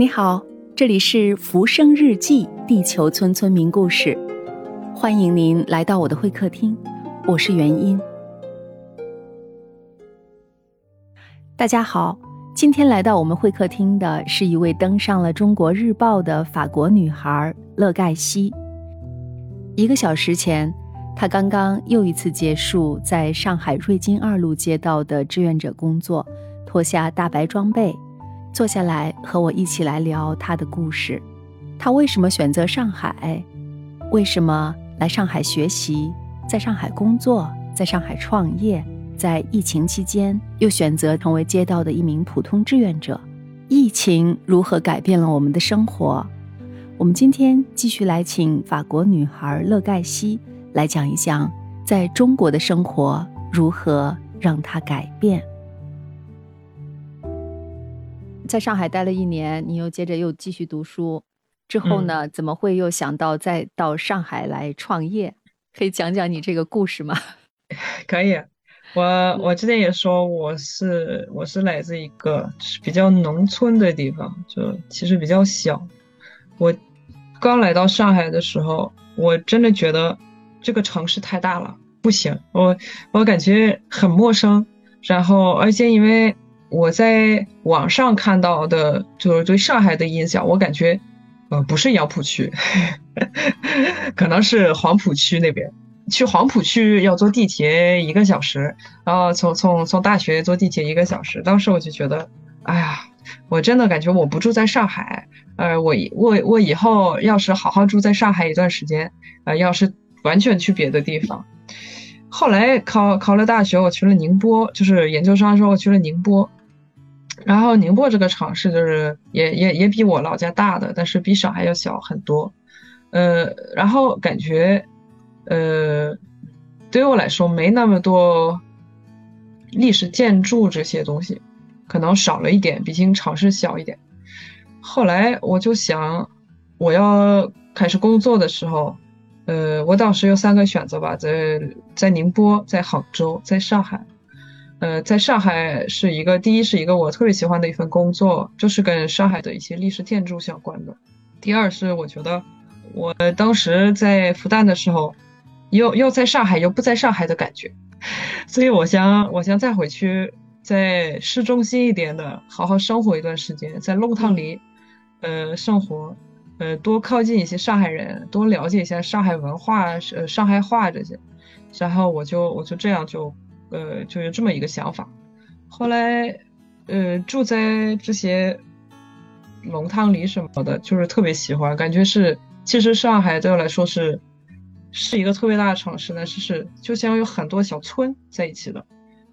你好，这里是《浮生日记》地球村村民故事，欢迎您来到我的会客厅，我是元音。大家好，今天来到我们会客厅的是一位登上了《中国日报》的法国女孩乐盖西。一个小时前，她刚刚又一次结束在上海瑞金二路街道的志愿者工作，脱下大白装备。坐下来和我一起来聊他的故事。他为什么选择上海？为什么来上海学习，在上海工作，在上海创业？在疫情期间又选择成为街道的一名普通志愿者？疫情如何改变了我们的生活？我们今天继续来请法国女孩乐盖西来讲一讲，在中国的生活如何让她改变。在上海待了一年，你又接着又继续读书，之后呢？怎么会又想到再到上海来创业？可以讲讲你这个故事吗？可以，我我之前也说我是我是来自一个比较农村的地方，就其实比较小。我刚来到上海的时候，我真的觉得这个城市太大了，不行，我我感觉很陌生。然后而且因为。我在网上看到的，就是对上海的印象，我感觉，呃，不是杨浦区，可能是黄浦区那边。去黄浦区要坐地铁一个小时，然后从从从大学坐地铁一个小时。当时我就觉得，哎呀，我真的感觉我不住在上海，呃，我我我以后要是好好住在上海一段时间，呃，要是完全去别的地方。后来考考了大学，我去了宁波，就是研究生的时候我去了宁波。然后宁波这个城市就是也也也比我老家大的，但是比上海要小很多，呃，然后感觉，呃，对于我来说没那么多历史建筑这些东西，可能少了一点，毕竟城市小一点。后来我就想，我要开始工作的时候，呃，我当时有三个选择吧，在在宁波，在杭州，在上海。呃，在上海是一个，第一是一个我特别喜欢的一份工作，就是跟上海的一些历史建筑相关的。第二是我觉得，我当时在复旦的时候，又又在上海又不在上海的感觉，所以我想，我想再回去，在市中心一点的好好生活一段时间，在弄堂里，呃，生活，呃，多靠近一些上海人，多了解一下上海文化，呃，上海话这些，然后我就我就这样就。呃，就有这么一个想法，后来，呃，住在这些龙汤里什么的，就是特别喜欢，感觉是，其实上海对我来说是，是一个特别大的城市，呢是是就像有很多小村在一起的，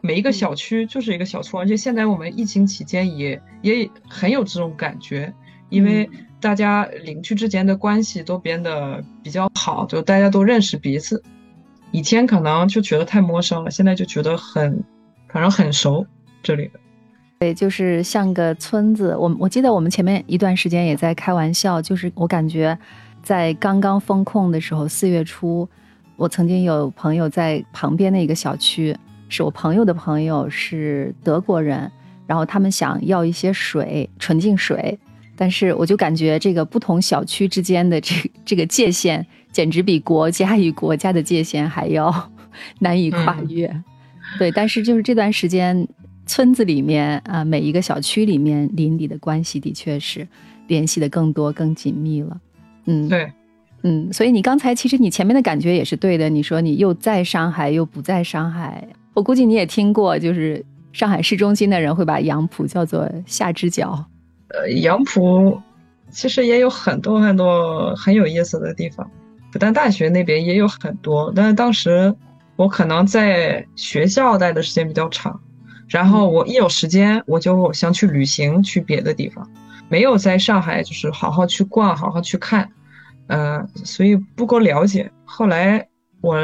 每一个小区就是一个小村，而且现在我们疫情期间也也很有这种感觉，因为大家邻居之间的关系都变得比较好，就大家都认识彼此。以前可能就觉得太陌生了，现在就觉得很，反正很熟这里的。对，就是像个村子。我我记得我们前面一段时间也在开玩笑，就是我感觉在刚刚封控的时候，四月初，我曾经有朋友在旁边的一个小区，是我朋友的朋友是德国人，然后他们想要一些水，纯净水，但是我就感觉这个不同小区之间的这这个界限。简直比国家与国家的界限还要 难以跨越，对。但是就是这段时间，村子里面啊，每一个小区里面邻里的关系的确是联系的更多、更紧密了。嗯，对，嗯。所以你刚才其实你前面的感觉也是对的。你说你又在上海，又不在上海。我估计你也听过，就是上海市中心的人会把杨浦叫做下支脚。呃，杨浦其实也有很多很多很有意思的地方。复旦大学那边也有很多，但是当时我可能在学校待的时间比较长，然后我一有时间我就想去旅行，去别的地方，没有在上海就是好好去逛，好好去看，呃，所以不够了解。后来我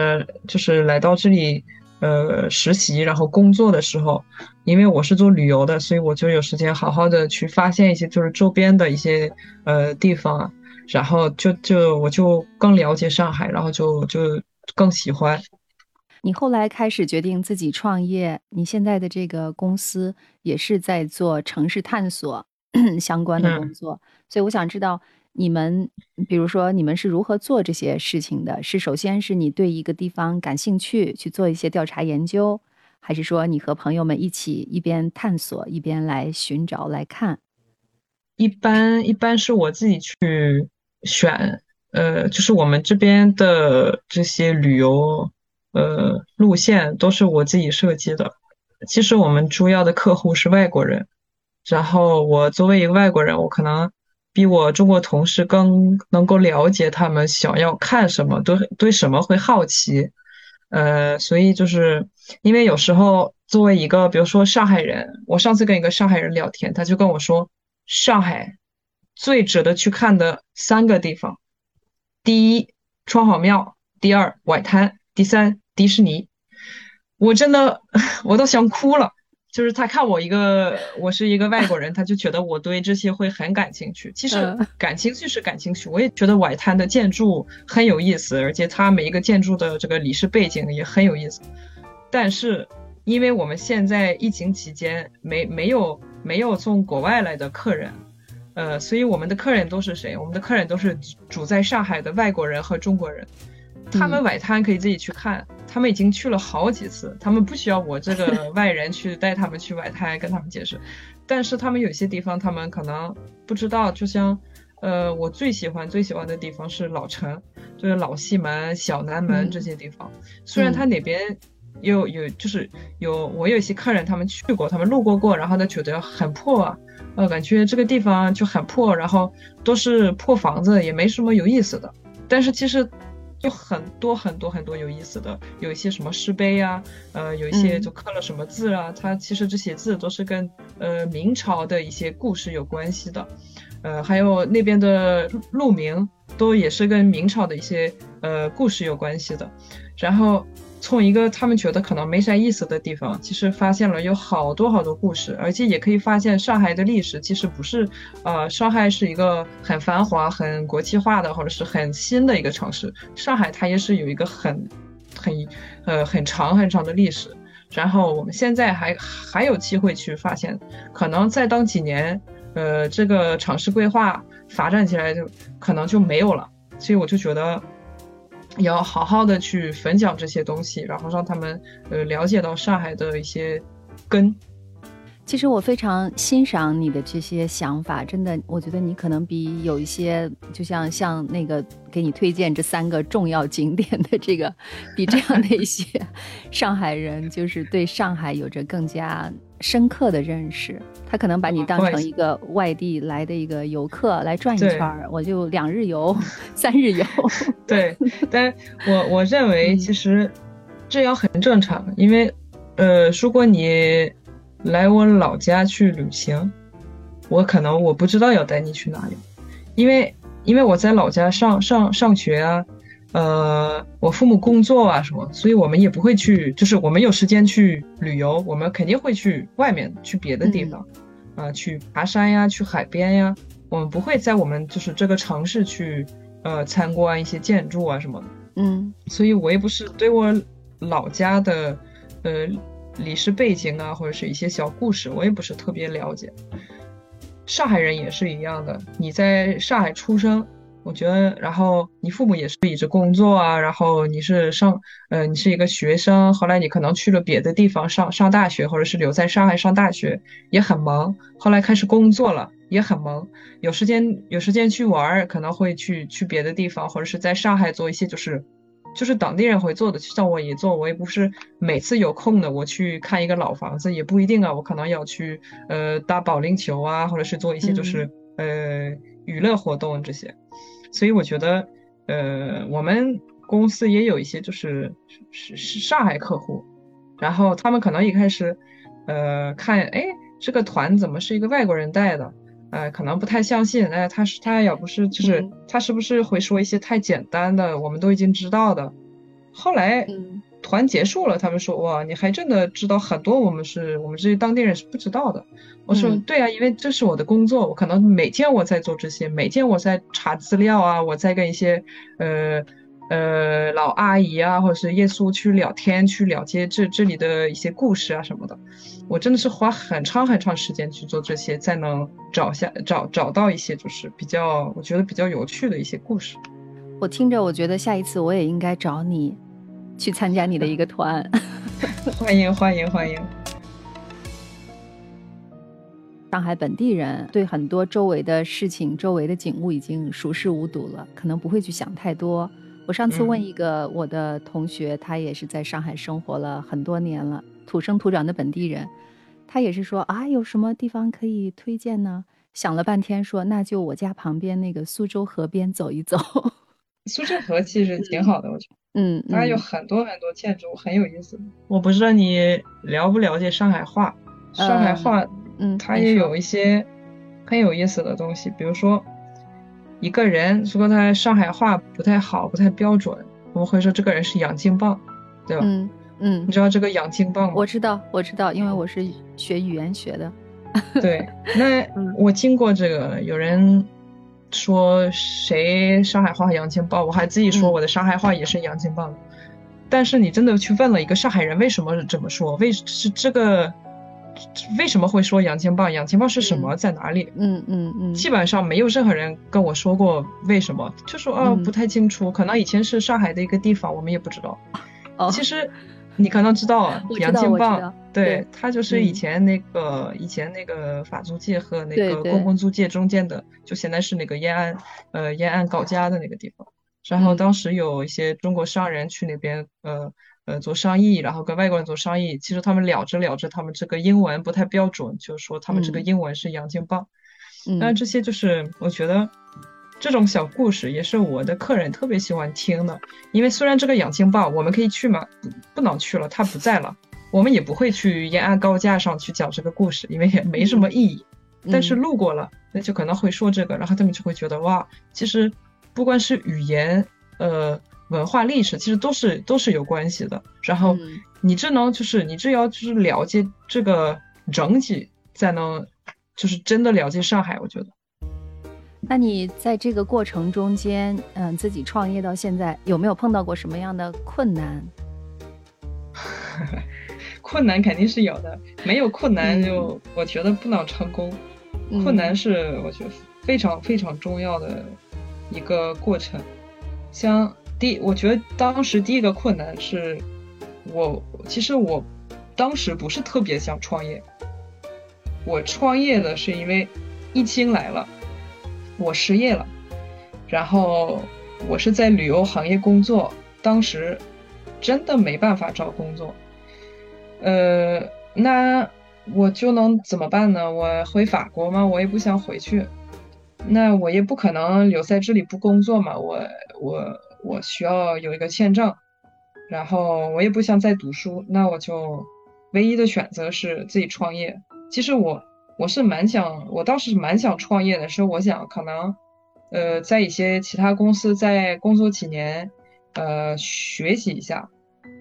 就是来到这里，呃，实习然后工作的时候，因为我是做旅游的，所以我就有时间好好的去发现一些就是周边的一些呃地方。然后就就我就更了解上海，然后就就更喜欢。你后来开始决定自己创业，你现在的这个公司也是在做城市探索。相关的工作，所以我想知道你们，比如说你们是如何做这些事情的？是首先是你对一个地方感兴趣，去做一些调查研究，还是说你和朋友们一起一边探索一边来寻找来看？一般一般是我自己去选，呃，就是我们这边的这些旅游呃路线都是我自己设计的。其实我们主要的客户是外国人。然后我作为一个外国人，我可能比我中国同事更能够了解他们想要看什么，对对什么会好奇，呃，所以就是因为有时候作为一个，比如说上海人，我上次跟一个上海人聊天，他就跟我说，上海最值得去看的三个地方，第一川好庙，第二外滩，第三迪士尼，我真的 我都想哭了。就是他看我一个，我是一个外国人，他就觉得我对这些会很感兴趣。其实感兴趣是感兴趣，我也觉得外滩的建筑很有意思，而且它每一个建筑的这个历史背景也很有意思。但是因为我们现在疫情期间没没有没有从国外来的客人，呃，所以我们的客人都是谁？我们的客人都是住在上海的外国人和中国人。他们外滩可以自己去看，他们已经去了好几次，他们不需要我这个 外人去带他们去外滩跟他们解释。但是他们有些地方他们可能不知道，就像，呃，我最喜欢最喜欢的地方是老城，就是老西门、小南门这些地方。虽然他哪边有有就是有我有一些客人他们去过，他们路过过，然后他觉得很破，啊，呃，感觉这个地方就很破，然后都是破房子，也没什么有意思的。但是其实。就很多很多很多有意思的，有一些什么石碑啊，呃，有一些就刻了什么字啊，它其实这些字都是跟呃明朝的一些故事有关系的，呃，还有那边的路名都也是跟明朝的一些呃故事有关系的，然后。从一个他们觉得可能没啥意思的地方，其实发现了有好多好多故事，而且也可以发现上海的历史其实不是，呃，上海是一个很繁华、很国际化的或者是很新的一个城市。上海它也是有一个很、很、呃很长很长的历史。然后我们现在还还有机会去发现，可能再等几年，呃，这个城市规划发展起来就可能就没有了。所以我就觉得。也要好好的去分享这些东西，然后让他们呃了解到上海的一些根。其实我非常欣赏你的这些想法，真的，我觉得你可能比有一些，就像像那个给你推荐这三个重要景点的这个，比这样的一些上海人，就是对上海有着更加深刻的认识。他可能把你当成一个外地来的一个游客来转一圈儿，我就两日游、三日游。对，但我我认为其实这样很正常，因为呃，如果你。来我老家去旅行，我可能我不知道要带你去哪里，因为因为我在老家上上上学啊，呃，我父母工作啊什么，所以我们也不会去，就是我们有时间去旅游，我们肯定会去外面去别的地方，啊，去爬山呀，去海边呀，我们不会在我们就是这个城市去呃参观一些建筑啊什么的，嗯，所以我也不是对我老家的呃。历史背景啊，或者是一些小故事，我也不是特别了解。上海人也是一样的，你在上海出生，我觉得，然后你父母也是一直工作啊，然后你是上，呃，你是一个学生，后来你可能去了别的地方上上大学，或者是留在上海上大学，也很忙。后来开始工作了，也很忙，有时间有时间去玩，可能会去去别的地方，或者是在上海做一些就是。就是当地人会做的，像我也做，我也不是每次有空的我去看一个老房子，也不一定啊，我可能要去呃打保龄球啊，或者是做一些就是呃娱乐活动这些，所以我觉得呃我们公司也有一些就是是是上海客户，然后他们可能一开始呃看哎这个团怎么是一个外国人带的。呃，可能不太相信。哎，他是他要不是就是他是不是会说一些太简单的，我们都已经知道的。后来团结束了，他们说哇，你还真的知道很多，我们是我们这些当地人是不知道的。我说对啊，因为这是我的工作，我可能每天我在做这些，每天我在查资料啊，我在跟一些呃呃老阿姨啊，或者是耶稣去聊天，去了解这这里的一些故事啊什么的。我真的是花很长很长时间去做这些，才能找下找找到一些就是比较我觉得比较有趣的一些故事。我听着，我觉得下一次我也应该找你去参加你的一个团。欢迎欢迎欢迎！上海本地人对很多周围的事情、周围的景物已经熟视无睹了，可能不会去想太多。我上次问一个我的同学，他也是在上海生活了很多年了，土生土长的本地人。他也是说啊，有什么地方可以推荐呢？想了半天，说那就我家旁边那个苏州河边走一走。苏州河其实挺好的，我觉得，嗯，它有很多很多建筑，很有意思。我不知道你了不了解上海话，上海话，嗯，它也有一些很有意思的东西，比如说一个人如果他上海话不太好，不太标准，我们会说这个人是洋泾浜，对吧？嗯。嗯，你知道这个洋泾浜吗？我知道，我知道，因为我是学语言学的。对，那 我经过这个，有人说谁上海话洋泾浜，我还自己说我的上海话也是洋泾浜。但是你真的去问了一个上海人为什么怎么说，为是这个为什么会说洋泾浜？洋泾浜是什么，在哪里？嗯嗯嗯，基本上没有任何人跟我说过为什么，就说啊不太清楚，可能以前是上海的一个地方，我们也不知道。哦，其实。你可能知道杨泾浜，对，它就是以前那个以前那个法租界和那个公共租界中间的，就现在是那个延安呃延安高家的那个地方。然后当时有一些中国商人去那边呃呃做生意，然后跟外国人做生意，其实他们聊着聊着，他们这个英文不太标准，就说他们这个英文是洋泾浜。那这些就是我觉得。这种小故事也是我的客人特别喜欢听的，因为虽然这个养亲报我们可以去嘛，不能去了，他不在了，我们也不会去延安高架上去讲这个故事，因为也没什么意义。但是路过了，那就可能会说这个，然后他们就会觉得哇，其实不管是语言、呃文化、历史，其实都是都是有关系的。然后你这能就是你这要就是了解这个整体，才能就是真的了解上海，我觉得。那你在这个过程中间，嗯，自己创业到现在，有没有碰到过什么样的困难？困难肯定是有的，没有困难就我觉得不能成功。困难是我觉得非常非常重要的一个过程。像第，我觉得当时第一个困难是，我其实我当时不是特别想创业，我创业的是因为疫情来了。我失业了，然后我是在旅游行业工作，当时真的没办法找工作，呃，那我就能怎么办呢？我回法国吗？我也不想回去，那我也不可能留在这里不工作嘛。我我我需要有一个签证，然后我也不想再读书，那我就唯一的选择是自己创业。其实我。我是蛮想，我倒是蛮想创业的，是我想可能，呃，在一些其他公司再工作几年，呃，学习一下，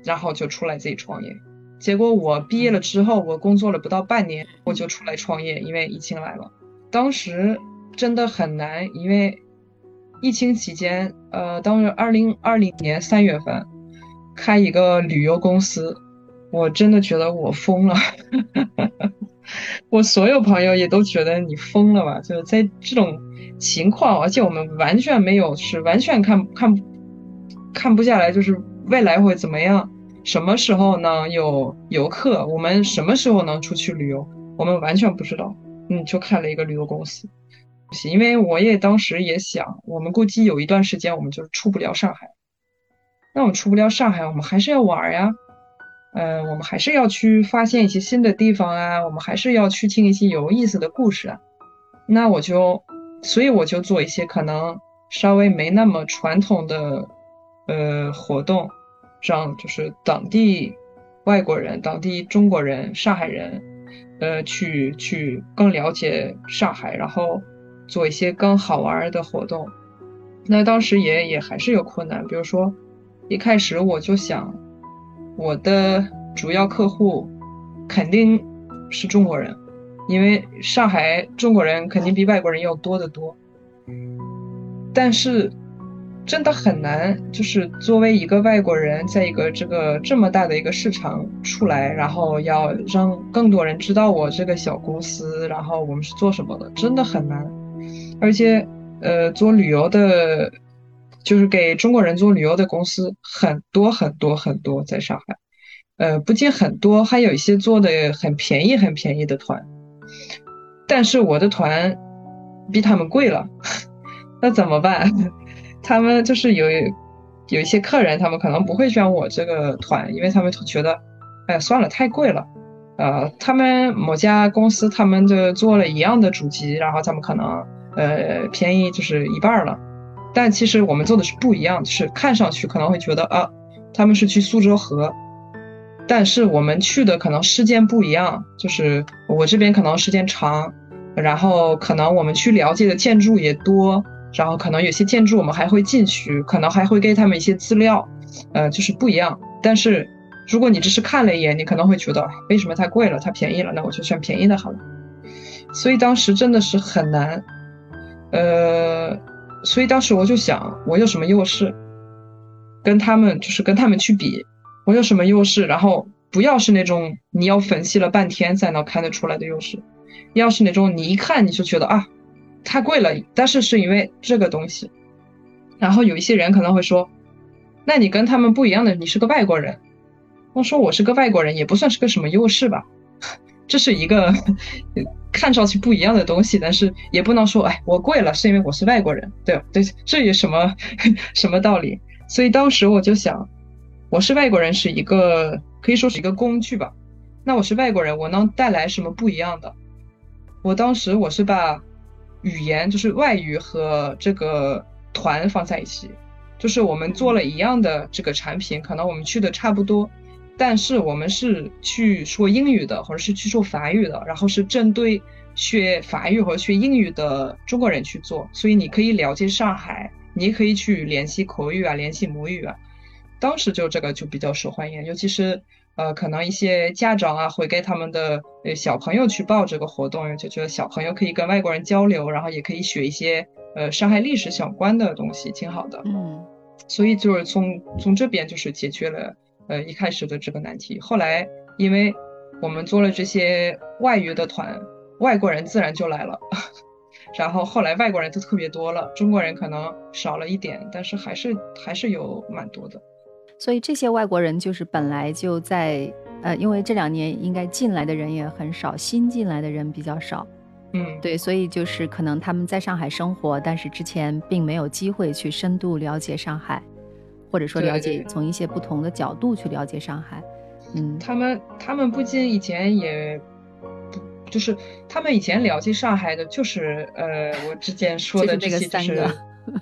然后就出来自己创业。结果我毕业了之后，我工作了不到半年，我就出来创业，因为疫情来了。当时真的很难，因为疫情期间，呃，当时二零二零年三月份开一个旅游公司，我真的觉得我疯了。我所有朋友也都觉得你疯了吧？就是在这种情况，而且我们完全没有，是完全看看看不下来，就是未来会怎么样？什么时候呢？有游客？我们什么时候能出去旅游？我们完全不知道。嗯，就开了一个旅游公司，因为我也当时也想，我们估计有一段时间我们就出不了上海。那我们出不了上海，我们还是要玩呀。嗯，我们还是要去发现一些新的地方啊，我们还是要去听一些有意思的故事啊。那我就，所以我就做一些可能稍微没那么传统的呃活动，让就是当地外国人、当地中国人、上海人，呃，去去更了解上海，然后做一些更好玩的活动。那当时也也还是有困难，比如说一开始我就想。我的主要客户肯定是中国人，因为上海中国人肯定比外国人要多得多。但是真的很难，就是作为一个外国人，在一个这个这么大的一个市场出来，然后要让更多人知道我这个小公司，然后我们是做什么的，真的很难。而且，呃，做旅游的，就是给中国人做旅游的公司很多很多很多，在上海，呃，不仅很多，还有一些做的很便宜很便宜的团，但是我的团比他们贵了，那怎么办？他们就是有有一些客人，他们可能不会选我这个团，因为他们觉得，哎呀，算了，太贵了。呃，他们某家公司，他们就做了一样的主机，然后他们可能呃便宜就是一半了。但其实我们做的是不一样，就是看上去可能会觉得啊，他们是去苏州河，但是我们去的可能时间不一样，就是我这边可能时间长，然后可能我们去了解的建筑也多。然后可能有些建筑我们还会进去，可能还会给他们一些资料，呃，就是不一样。但是如果你只是看了一眼，你可能会觉得为什么太贵了？太便宜了，那我就选便宜的好了。所以当时真的是很难，呃，所以当时我就想，我有什么优势，跟他们就是跟他们去比，我有什么优势？然后不要是那种你要分析了半天才能看得出来的优势，要是那种你一看你就觉得啊。太贵了，但是是因为这个东西。然后有一些人可能会说：“那你跟他们不一样的，你是个外国人。”我说：“我是个外国人，也不算是个什么优势吧。”这是一个 看上去不一样的东西，但是也不能说：“哎，我贵了是因为我是外国人。”对对，这有什么 什么道理？所以当时我就想，我是外国人是一个可以说是一个工具吧。那我是外国人，我能带来什么不一样的？我当时我是把。语言就是外语和这个团放在一起，就是我们做了一样的这个产品，可能我们去的差不多，但是我们是去说英语的，或者是去说法语的，然后是针对学法语和学英语的中国人去做，所以你可以了解上海，你可以去联系口语啊，联系母语啊，当时就这个就比较受欢迎，尤其是。呃，可能一些家长啊会给他们的呃小朋友去报这个活动，就觉得小朋友可以跟外国人交流，然后也可以学一些呃上海历史相关的东西，挺好的。嗯，所以就是从从这边就是解决了呃一开始的这个难题。后来因为我们做了这些外语的团，外国人自然就来了，然后后来外国人就特别多了，中国人可能少了一点，但是还是还是有蛮多的。所以这些外国人就是本来就在，呃，因为这两年应该进来的人也很少，新进来的人比较少，嗯，对，所以就是可能他们在上海生活，但是之前并没有机会去深度了解上海，或者说了解从一些不同的角度去了解上海，嗯，他们他们不仅以前也，不就是他们以前了解上海的就是呃我之前说的这些就是，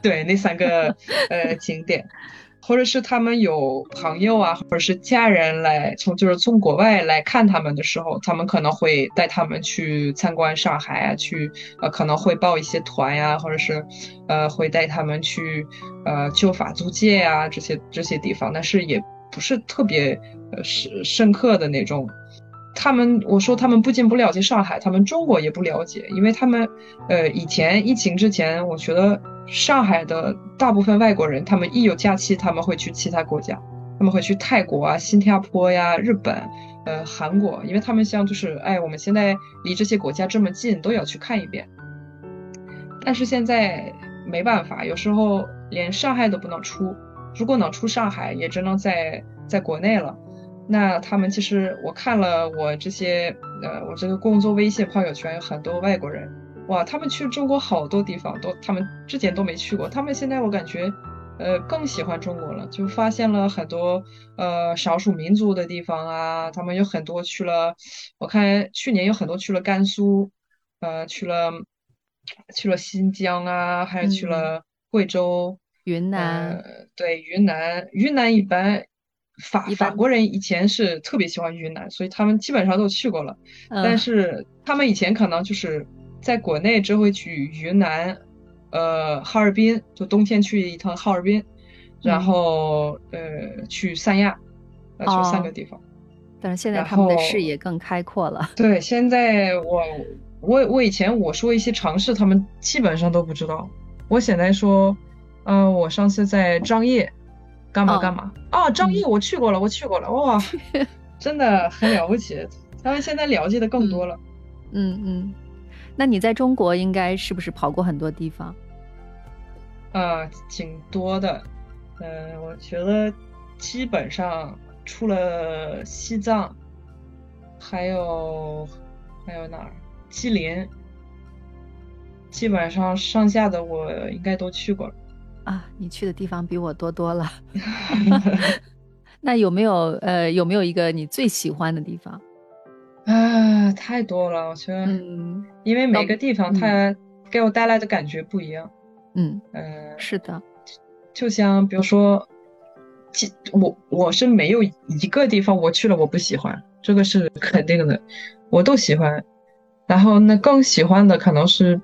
对那三个呃景点。或者是他们有朋友啊，或者是家人来从就是从国外来看他们的时候，他们可能会带他们去参观上海啊，去呃可能会报一些团呀，或者是呃会带他们去呃旧法租界啊这些这些地方，但是也不是特别呃是深刻的那种。他们我说他们不仅不了解上海，他们中国也不了解，因为他们呃以前疫情之前，我觉得。上海的大部分外国人，他们一有假期，他们会去其他国家，他们会去泰国啊、新加坡呀、日本、呃、韩国，因为他们像就是，哎，我们现在离这些国家这么近，都要去看一遍。但是现在没办法，有时候连上海都不能出，如果能出上海，也只能在在国内了。那他们其实我看了我这些，呃，我这个工作微信朋友圈有很多外国人。哇，他们去中国好多地方都，他们之前都没去过。他们现在我感觉，呃，更喜欢中国了，就发现了很多呃少数民族的地方啊。他们有很多去了，我看去年有很多去了甘肃，呃，去了去了新疆啊，还有去了贵州、云南。对，云南，云南一般法法国人以前是特别喜欢云南，所以他们基本上都去过了。但是他们以前可能就是。在国内只会去云南，呃，哈尔滨，就冬天去一趟哈尔滨，然后呃去三亚，呃，就三个地方。但是现在他们的视野更开阔了。对，现在我我我以前我说一些尝试，他们基本上都不知道。我现在说，呃，我上次在张掖，干嘛哦干嘛？哦，张掖我去过了，我去过了，哇，真的很了不起。他们现在了解的更多了。嗯嗯，那你在中国应该是不是跑过很多地方？呃，挺多的。呃，我觉得基本上除了西藏，还有还有哪儿？吉林，基本上上下的我应该都去过了。啊，你去的地方比我多多了。那有没有呃有没有一个你最喜欢的地方？啊，太多了，我觉得，嗯因为每个地方嗯它给我带来的感觉不一样。嗯，呃，是的，就像比如说，其我我是没有一个地方我去了我不喜欢，这个是肯定的，我都喜欢。然后那更喜欢的可能是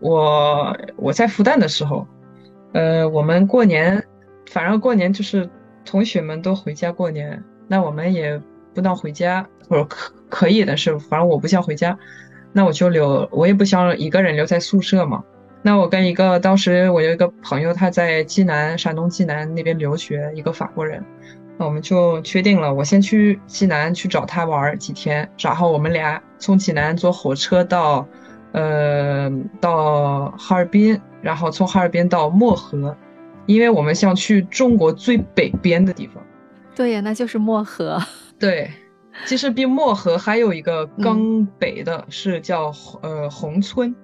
我我在复旦的时候，呃，我们过年，反正过年就是同学们都回家过年，那我们也不能回家，或者可可以的是，反正我不想回家，那我就留，我也不想一个人留在宿舍嘛。那我跟一个当时我有一个朋友，他在济南，山东济南那边留学，一个法国人，那我们就确定了，我先去济南去找他玩几天，然后我们俩从济南坐火车到，呃，到哈尔滨，然后从哈尔滨到漠河，因为我们想去中国最北边的地方。对呀，那就是漠河。对，其实比漠河还有一个嗯更北的，是叫呃宏村，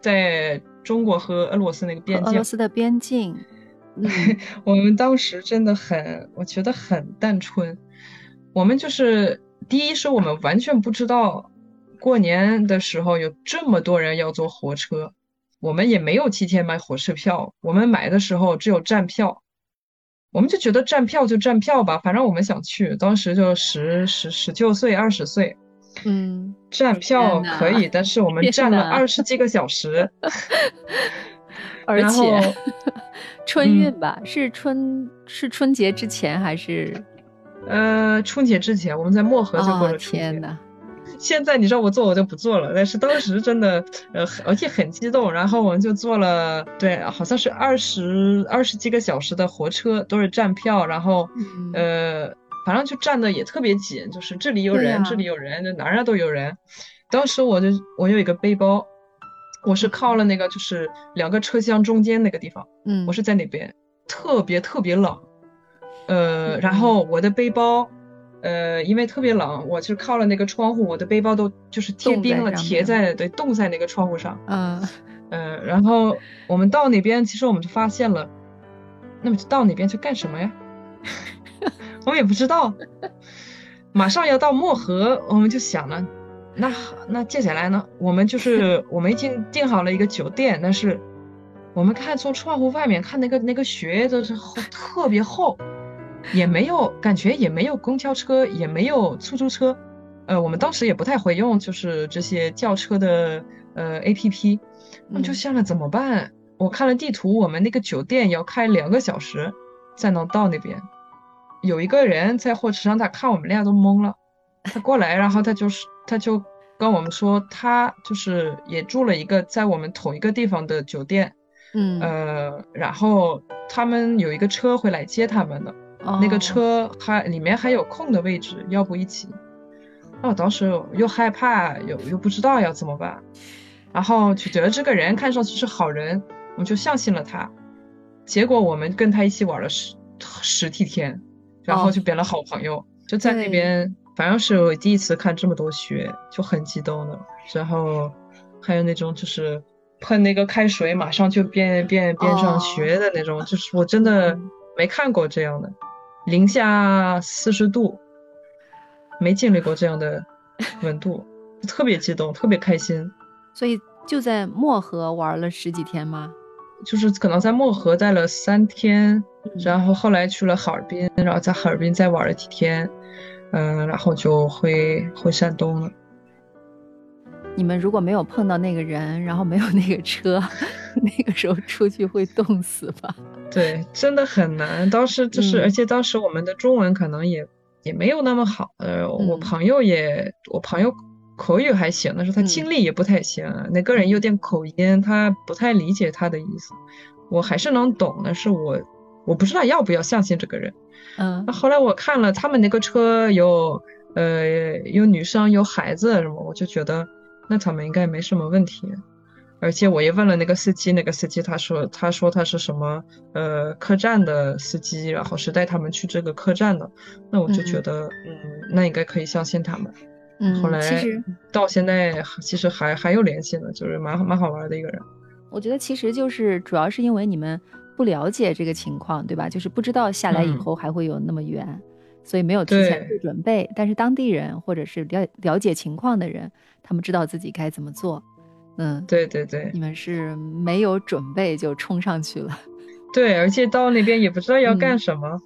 在中国和俄罗斯那个边境俄罗。斯的边境。嗯 我们当时真的很，我觉得很单纯。我们就是第一是我们完全不知道过年的时候有这么多人要坐火车，我们也没有提前买火车票，我们买的时候只有站票，我们就觉得站票就站票吧，反正我们想去，当时就十十十九岁二十岁，嗯，站票可以，但是我们站了二十几个小时。而且 春嗯运吧，是春是春节之前还是？呃，春节之前我们在漠河就过啊了春节。天呐，现在你让我做我就不做了，但是当时真的，呃，很而且很激动，然后我们就坐了，对，好像是二十二十几个小时的火车，都是站票，然后，嗯。呃，反正就站的也特别紧，就是这里有人，这里有人，就哪儿哪儿都有人。当时我就我有一个背包，我是靠了那个就是两个车厢中间那个地方，嗯，我是在那边，特别特别冷，呃，然后我的背包，呃，因为特别冷，我就靠了那个窗户，我的背包都就是贴冰了，贴在对冻在那个窗户上，嗯呃，然后我们到那边，其实我们就发现了，那么就到那边去干什么呀？我们也不知道，马上要到漠河，我们就想了，那那接下来呢？我们就 是我们已经订好了一个酒店，但是我们看从窗户外面看那个那个雪都是厚特别厚，也没有感觉也没有公交车，也没有出租车，呃，我们当时也不太会用就是这些叫车的呃 APP，我们就嗯。想了怎么办？我看了地图，我们那个酒店要开两个小时才能到那边。有一个人在货车上，他看我们俩都懵了，他过来，然后他就是他就跟我们说，他就是也住了一个在我们同一个地方的酒店，嗯，呃，然后他们有一个车会来接他们的，那个哦车还里面还有空的位置，要不一起？那我当时又害怕，又又不知道要怎么办，然后就觉得这个人看上去是好人，我们就相信了他。结果我们跟他一起玩了十十几天，然后哦就变了好朋友，就在那边，反正是我第一次看这么多雪，就很激动的。然后还有那种就是喷那个开水，马上就变变变哦成雪的那种，就是我真的没看过这样的，零下四十度，没经历过这样的 温度，特别激动，特别开心。所以就在漠河玩了十几天吗？就是可能在漠河待了三天，嗯然后后来去了哈尔滨，然后在哈尔滨再玩了几天，嗯、然后就回回山东了。你们如果没有碰到那个人，然后没有那个车，那个时候出去会冻死吧？对，真的很难。当时就是，嗯而且当时我们的中文可能也也没有那么好。呃，我嗯朋友也，我朋友口语还行，但是他嗯听力也不太行。那个人有点口音，他不太理解他的意思。我还是能懂但，是我我不知道要不要相信这个人。嗯那后来我看了他们那个车有呃有女生有孩子什么，我就觉得那他们应该没什么问题。而且我也问了那个司机，那个司机他说他说他是什么呃客栈的司机，然后是带他们去这个客栈的，那我就觉得嗯那应该可以相信他们。嗯，后来其实到现在其实还还有联系呢，就是蛮蛮好玩的一个人。我觉得其实就是主要是因为你们不了解这个情况，对吧？就是不知道下来以嗯后还会有那么远，所以没有提前对做准备。但是当地人或者是了了解情况的人，他们知道自己该怎么做。嗯，对对对你们是没有准备就冲上去了。对，而且到那边也不知道要嗯干什么。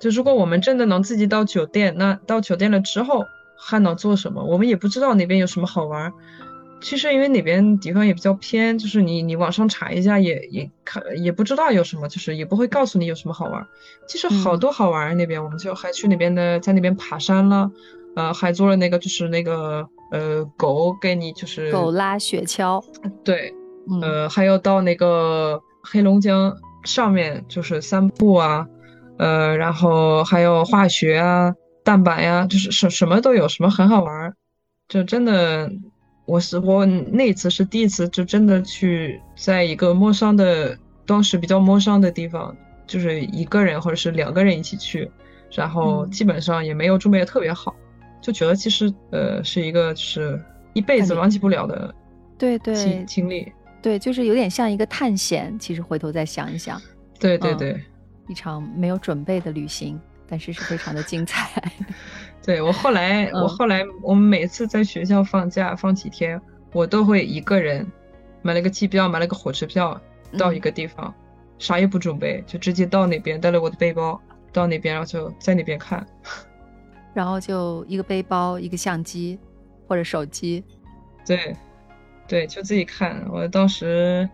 就如果我们真的能自己到酒店，那到酒店了之后还能做什么？我们也不知道那边有什么好玩。其实因为那边地方也比较偏，就是你你网上查一下也也看也不知道有什么，就是也不会告诉你有什么好玩。其实好嗯多好玩儿那边，我们就还去那边的，在那边爬山了，呃，还做了那个就是那个呃狗给你就是狗拉雪橇，对，嗯呃，还有到那个黑龙江上面就是散步啊，呃，然后还有化学啊、蛋板呀，就是什什么都有，什么很好玩儿。就真的，我是我那次是第一次，就真的去在一个陌生的，当时比较陌生的地方，就是一个人或者是两个人一起去，然后嗯基本上也没有准备的特别好，就觉得其实呃是一个就是一辈子忘记不了的对对经经历。对，就是有点像一个探险。其实回头再想一想，嗯对对对，一场没有准备的旅行，但是是非常的精彩。对我后来，我嗯后来，我们每次在学校放假放几天，我都会一个人买了个机票，买了个火车票，到一嗯个地方，啥也不准备，就直接到那边，带了我的背包，到那边，然后就在那边看。然后就一个背包，一个相机或者手机，对，对，就自己看。我当时，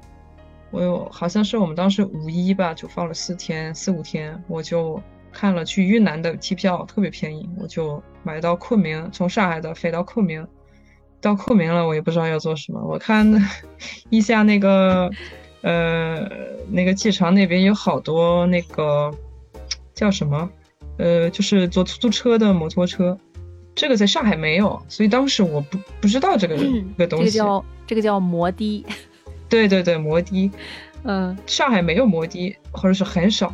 我有好像是我们当时五一吧，就放了四天四五天，我就看了去云南的机票，特别便宜，我就买到昆明，从上海的飞到昆明。到昆明了，我也不知道要做什么。我看 一下那个，呃，那个机场那边有好多那个叫什么，呃，就是坐出租车的摩托车，这个在上海没有，所以当时我不不知道这个、这个东西。个叫这个叫摩的，对对对，摩的，嗯，上海没有摩的，或者是很少。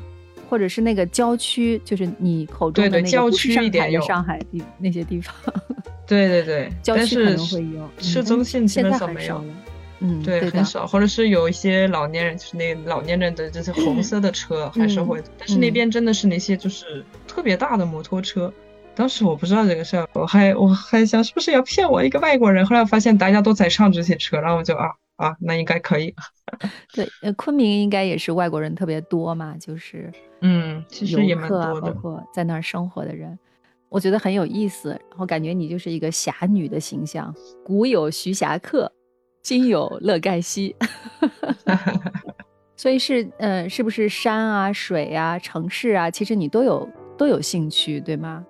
或者是那个郊区，就是你口中的那个对对郊区一点有上海地那些地方，对对对，但郊区可是能会有，嗯市中心基现本上没有。嗯，对，的很少，或者是有一些老年人，就是那老年人的这些红色的车还是会，但是那嗯边真的是那些就是特别大的摩托车。当时我不知道这个事儿，我还我还想是不是要骗我一个外国人，后来我发现大家都在上这些车，然后我就啊啊，那应该可以。对，呃，昆明应该也是外国人特别多嘛，就是嗯，其实也蛮多的。包括在那儿生活的人，我觉得很有意思。然后感觉你就是一个侠女的形象，古有徐霞客，今有乐盖西。所以是呃，是不是山啊、水啊、城市啊，其实你都有都有兴趣，对吗？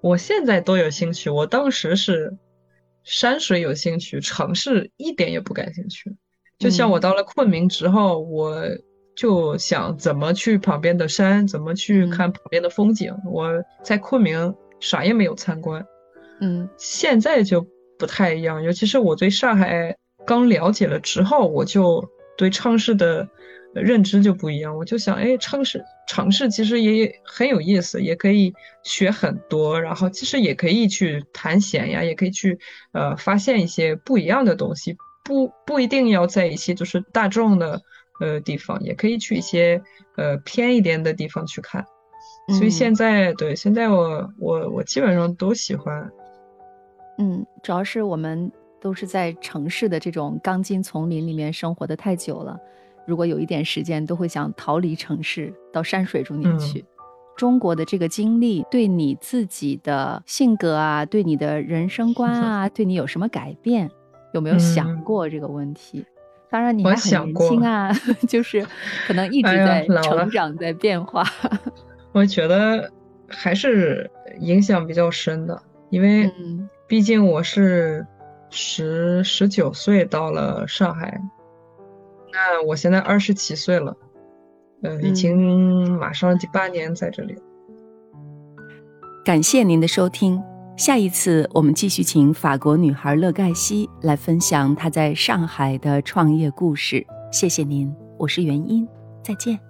我现在都有兴趣，我当时是山水有兴趣，城市一点也不感兴趣。就像我嗯到了昆明之后，我就想怎么去旁边的山，怎么去嗯看旁边的风景。我在昆明啥也没有参观，嗯现在就不太一样，尤其是我对上海刚了解了之后，我就对城市的呃认知就不一样。我就想，哎，城市城市其实也很有意思，也可以学很多，然后其实也可以去探险呀，也可以去呃发现一些不一样的东西，不不一定要在一些就是大众的呃地方，也可以去一些呃偏一点的地方去看。所以嗯现在对现在我我我基本上都喜欢。嗯，主要是我们都是在城市的这种钢筋丛林里面生活的太久了，如果有一点时间，都会想逃离城市，到山水中间嗯去。中国的这个经历对你自己的性格啊，对你的人生观 啊，对你有什么改变？有没有想嗯过这个问题？当然，你我还很年轻啊，就是可能一直在成长，在变化。我觉得还是影响比较深的，因为嗯毕竟我是十十九岁到了上海，那我现在二十七岁了，嗯，已经马上第八年在这里。感谢您的收听，下一次我们继续请法国女孩乐盖西来分享她在上海的创业故事。谢谢您，我是元音，再见。